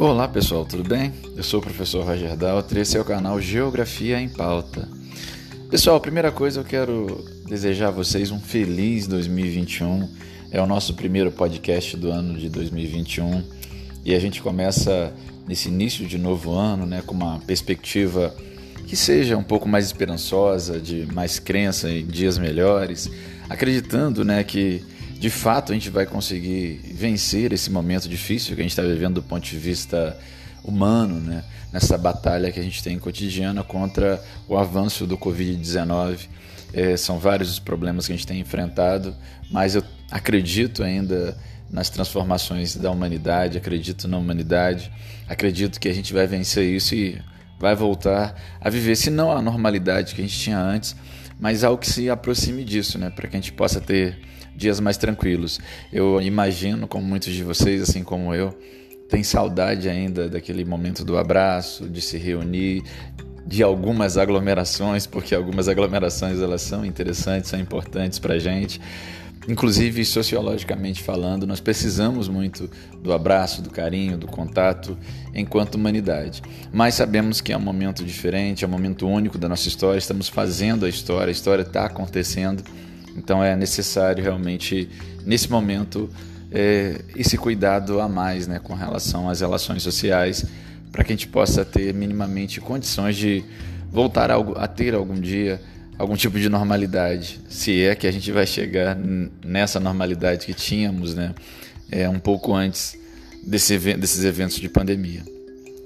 Olá pessoal, tudo bem? Eu sou o professor Roger Daltri e esse é o canal Geografia em Pauta. Pessoal, primeira coisa eu quero desejar a vocês um feliz 2021. É o nosso primeiro podcast do ano de 2021 e a gente começa nesse início de novo ano, né, com uma perspectiva que seja um pouco mais esperançosa, de mais crença em dias melhores, acreditando, né, que de fato a gente vai conseguir vencer esse momento difícil que a gente está vivendo do ponto de vista humano, né, nessa batalha que a gente tem cotidiana contra o avanço do Covid-19. É, são vários os problemas que a gente tem enfrentado, mas eu acredito ainda nas transformações da humanidade, acredito na humanidade, acredito que a gente vai vencer isso e vai voltar a viver, se não a normalidade que a gente tinha antes, mas algo que se aproxime disso, né, para que a gente possa ter dias mais tranquilos. Eu imagino, como muitos de vocês, assim como eu, tem saudade ainda daquele momento do abraço, de se reunir, de algumas aglomerações, porque algumas aglomerações elas são interessantes, são importantes para gente. Inclusive, sociologicamente falando, nós precisamos muito do abraço, do carinho, do contato enquanto humanidade. Mas sabemos que é um momento diferente, é um momento único da nossa história, estamos fazendo a história, a história está acontecendo, então é necessário realmente, nesse momento, é, esse cuidado a mais né, com relação às relações sociais, para que a gente possa ter minimamente condições de voltar a, a ter algum dia algum tipo de normalidade, se é que a gente vai chegar nessa normalidade que tínhamos, né, é, um pouco antes desse, desses eventos de pandemia.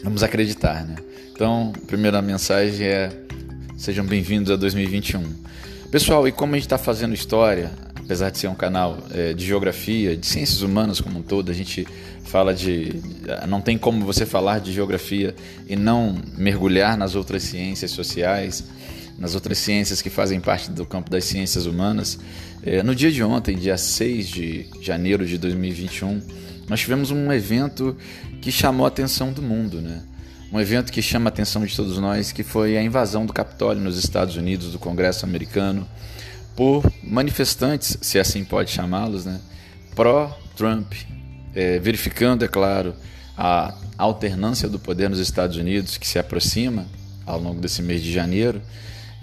Vamos acreditar, né? Então, a primeira mensagem é: sejam bem-vindos a 2021. Pessoal, e como a gente está fazendo história, apesar de ser um canal é, de geografia, de ciências humanas como um todo, a gente fala de. Não tem como você falar de geografia e não mergulhar nas outras ciências sociais nas outras ciências que fazem parte do campo das ciências humanas. É, no dia de ontem, dia 6 de janeiro de 2021, nós tivemos um evento que chamou a atenção do mundo, né? Um evento que chama a atenção de todos nós, que foi a invasão do Capitólio nos Estados Unidos, do Congresso americano, por manifestantes, se assim pode chamá-los, né? pró-Trump, é, verificando, é claro, a alternância do poder nos Estados Unidos que se aproxima ao longo desse mês de janeiro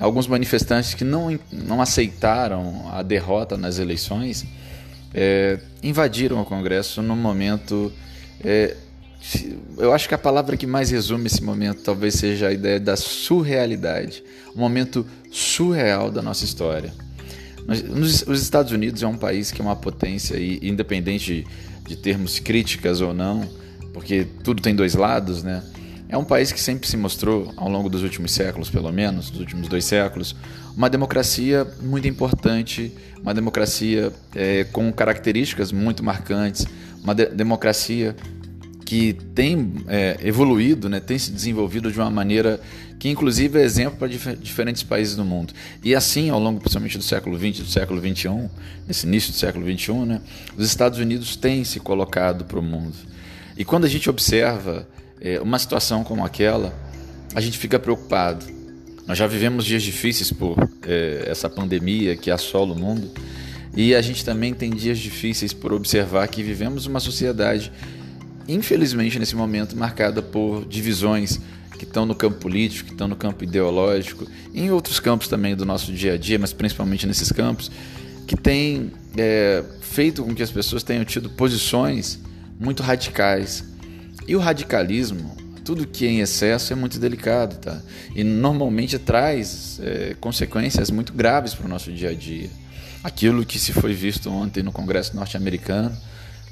alguns manifestantes que não, não aceitaram a derrota nas eleições é, invadiram o Congresso no momento. É, eu acho que a palavra que mais resume esse momento talvez seja a ideia da surrealidade um momento surreal da nossa história. Nos, os Estados Unidos é um país que é uma potência e independente de, de termos críticas ou não, porque tudo tem dois lados, né? É um país que sempre se mostrou, ao longo dos últimos séculos, pelo menos, dos últimos dois séculos, uma democracia muito importante, uma democracia é, com características muito marcantes, uma de democracia que tem é, evoluído, né, tem se desenvolvido de uma maneira que, inclusive, é exemplo para dif diferentes países do mundo. E assim, ao longo, principalmente do século XX, do século XXI, nesse início do século XXI, né, os Estados Unidos têm se colocado para o mundo. E quando a gente observa é, uma situação como aquela, a gente fica preocupado. Nós já vivemos dias difíceis por é, essa pandemia que assola o mundo e a gente também tem dias difíceis por observar que vivemos uma sociedade, infelizmente nesse momento, marcada por divisões que estão no campo político, que estão no campo ideológico, em outros campos também do nosso dia a dia, mas principalmente nesses campos, que tem é, feito com que as pessoas tenham tido posições muito radicais, e o radicalismo, tudo que é em excesso é muito delicado, tá? E normalmente traz é, consequências muito graves para o nosso dia a dia. Aquilo que se foi visto ontem no Congresso norte-americano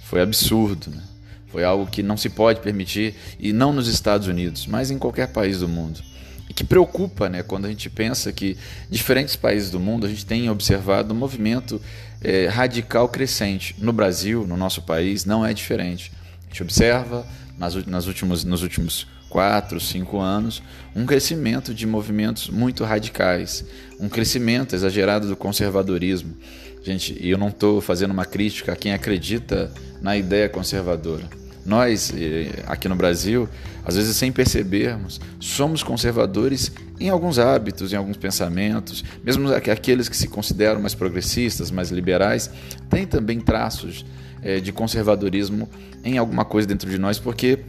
foi absurdo, né? Foi algo que não se pode permitir, e não nos Estados Unidos, mas em qualquer país do mundo. E que preocupa, né, quando a gente pensa que diferentes países do mundo a gente tem observado um movimento é, radical crescente. No Brasil, no nosso país, não é diferente. A gente observa nas, nas últimos, nos últimos quatro, cinco anos, um crescimento de movimentos muito radicais, um crescimento exagerado do conservadorismo. Gente, eu não estou fazendo uma crítica a quem acredita na ideia conservadora. Nós, eh, aqui no Brasil, às vezes sem percebermos, somos conservadores em alguns hábitos, em alguns pensamentos, mesmo aqueles que se consideram mais progressistas, mais liberais, têm também traços é, de conservadorismo em alguma coisa dentro de nós, porque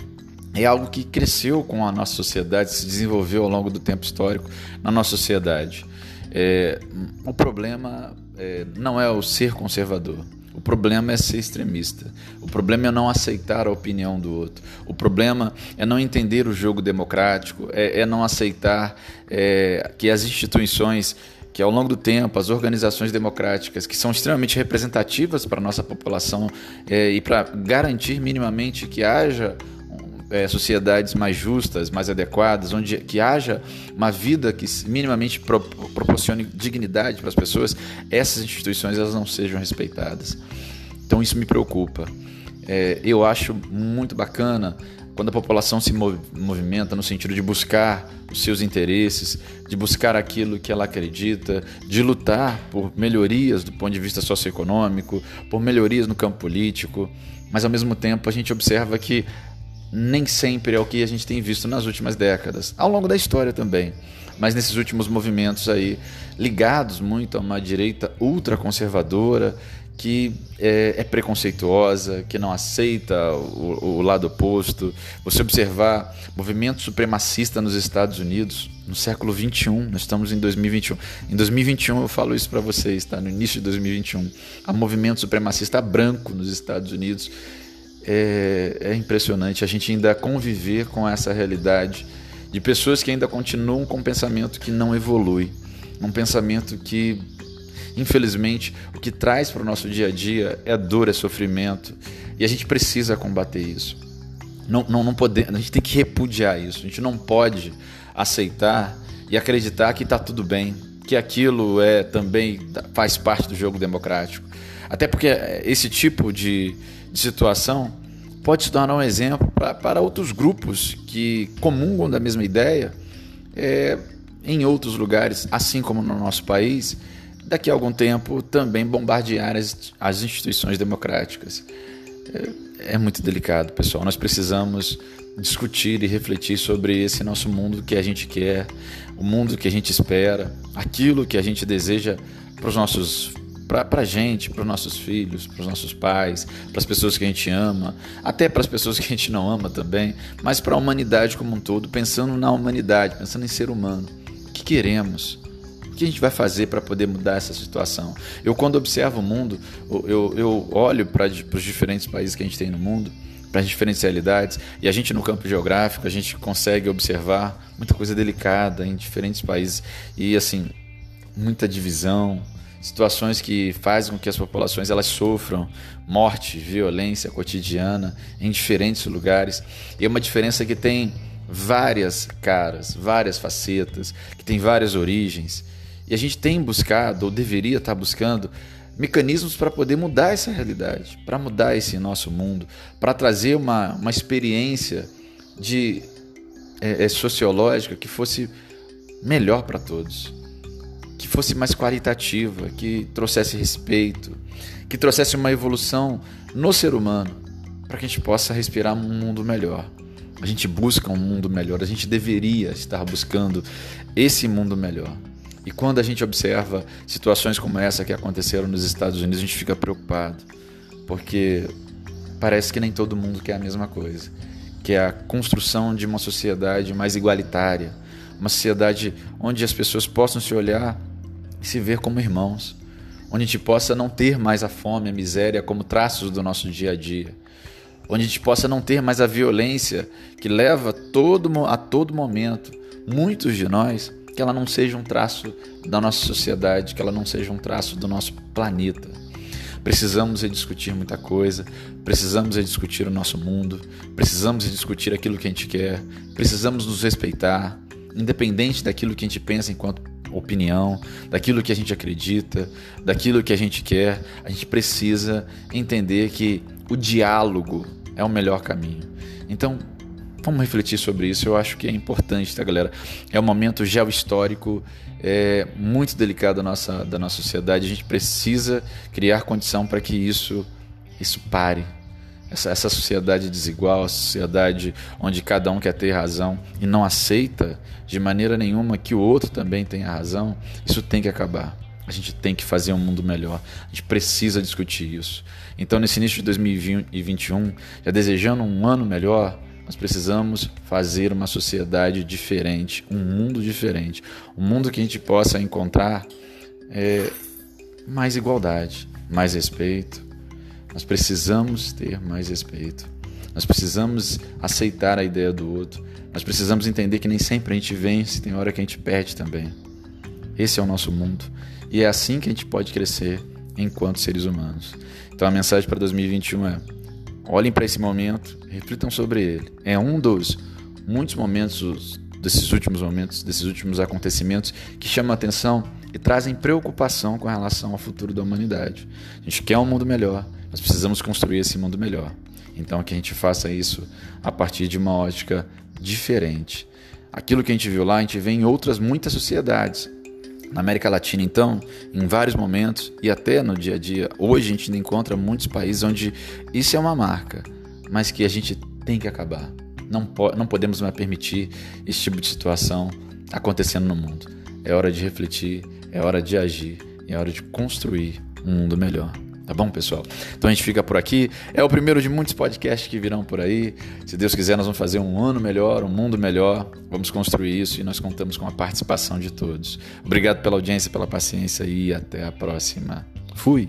é algo que cresceu com a nossa sociedade, se desenvolveu ao longo do tempo histórico na nossa sociedade. É, o problema é, não é o ser conservador. O problema é ser extremista. O problema é não aceitar a opinião do outro. O problema é não entender o jogo democrático, é, é não aceitar é, que as instituições que ao longo do tempo as organizações democráticas que são extremamente representativas para a nossa população é, e para garantir minimamente que haja é, sociedades mais justas, mais adequadas, onde que haja uma vida que minimamente pro, proporcione dignidade para as pessoas, essas instituições elas não sejam respeitadas. Então isso me preocupa. É, eu acho muito bacana quando a população se movimenta no sentido de buscar os seus interesses, de buscar aquilo que ela acredita, de lutar por melhorias do ponto de vista socioeconômico, por melhorias no campo político, mas ao mesmo tempo a gente observa que nem sempre é o que a gente tem visto nas últimas décadas, ao longo da história também. Mas nesses últimos movimentos aí, ligados muito a uma direita ultraconservadora, que é, é, preconceituosa, que não aceita o, o, lado oposto. Você observar movimento supremacista nos Estados Unidos no século 21, nós estamos em 2021. Em 2021 eu falo isso para vocês, tá? No início de 2021, há movimento supremacista branco nos Estados Unidos é, é impressionante a gente ainda conviver com essa realidade de pessoas que ainda continuam com um pensamento que não evolui, um pensamento que, infelizmente, o que traz para o nosso dia a dia é dor, é sofrimento, e a gente precisa combater isso. Não, não, não pode, a gente tem que repudiar isso, a gente não pode aceitar e acreditar que está tudo bem, que aquilo é também faz parte do jogo democrático. Até porque esse tipo de, de situação pode se tornar um exemplo pra, para outros grupos que comungam da mesma ideia é, em outros lugares, assim como no nosso país, daqui a algum tempo também bombardear as, as instituições democráticas. É, é muito delicado, pessoal. Nós precisamos discutir e refletir sobre esse nosso mundo que a gente quer, o mundo que a gente espera, aquilo que a gente deseja para os nossos para a gente, para os nossos filhos, para os nossos pais, para as pessoas que a gente ama, até para as pessoas que a gente não ama também, mas para a humanidade como um todo, pensando na humanidade, pensando em ser humano. O que queremos? O que a gente vai fazer para poder mudar essa situação? Eu, quando observo o mundo, eu, eu olho para os diferentes países que a gente tem no mundo, para as diferentes realidades, e a gente no campo geográfico, a gente consegue observar muita coisa delicada em diferentes países, e assim, muita divisão, situações que fazem com que as populações elas sofram morte, violência cotidiana em diferentes lugares. E é uma diferença que tem várias caras, várias facetas, que tem várias origens. E a gente tem buscado, ou deveria estar buscando, mecanismos para poder mudar essa realidade, para mudar esse nosso mundo, para trazer uma, uma experiência de é, é, sociológica que fosse melhor para todos que fosse mais qualitativa, que trouxesse respeito, que trouxesse uma evolução no ser humano, para que a gente possa respirar um mundo melhor. A gente busca um mundo melhor, a gente deveria estar buscando esse mundo melhor. E quando a gente observa situações como essa que aconteceram nos Estados Unidos, a gente fica preocupado, porque parece que nem todo mundo quer a mesma coisa, que é a construção de uma sociedade mais igualitária, uma sociedade onde as pessoas possam se olhar e se ver como irmãos, onde a gente possa não ter mais a fome, a miséria como traços do nosso dia a dia, onde a gente possa não ter mais a violência que leva todo, a todo momento muitos de nós, que ela não seja um traço da nossa sociedade, que ela não seja um traço do nosso planeta. Precisamos discutir muita coisa, precisamos discutir o nosso mundo, precisamos discutir aquilo que a gente quer, precisamos nos respeitar, independente daquilo que a gente pensa enquanto opinião, daquilo que a gente acredita, daquilo que a gente quer, a gente precisa entender que o diálogo é o melhor caminho. Então, vamos refletir sobre isso. Eu acho que é importante, tá, galera? É um momento geohistórico é, muito delicado da nossa, da nossa sociedade. A gente precisa criar condição para que isso, isso pare essa, essa sociedade desigual, a sociedade onde cada um quer ter razão e não aceita de maneira nenhuma que o outro também tenha razão, isso tem que acabar. A gente tem que fazer um mundo melhor. A gente precisa discutir isso. Então, nesse início de 2021, já desejando um ano melhor, Nós precisamos fazer uma sociedade diferente, um mundo diferente, um mundo que a gente possa encontrar é, mais igualdade, mais respeito. Nós precisamos ter mais respeito. Nós precisamos aceitar a ideia do outro. Nós precisamos entender que nem sempre a gente vence, tem hora que a gente perde também. Esse é o nosso mundo. E é assim que a gente pode crescer enquanto seres humanos. Então a mensagem para 2021 é: olhem para esse momento, reflitam sobre ele. É um dos muitos momentos desses últimos momentos, desses últimos acontecimentos que chamam a atenção e trazem preocupação com relação ao futuro da humanidade. A gente quer um mundo melhor, nós precisamos construir esse mundo melhor. Então que a gente faça isso a partir de uma ótica diferente. Aquilo que a gente viu lá, a gente vê em outras muitas sociedades. Na América Latina, então, em vários momentos e até no dia a dia, hoje a gente ainda encontra muitos países onde isso é uma marca, mas que a gente tem que acabar. Não, po não podemos mais permitir esse tipo de situação acontecendo no mundo. É hora de refletir, é hora de agir, é hora de construir um mundo melhor. Tá bom, pessoal? Então a gente fica por aqui. É o primeiro de muitos podcasts que virão por aí. Se Deus quiser, nós vamos fazer um ano melhor, um mundo melhor. Vamos construir isso e nós contamos com a participação de todos. Obrigado pela audiência, pela paciência e até a próxima. Fui!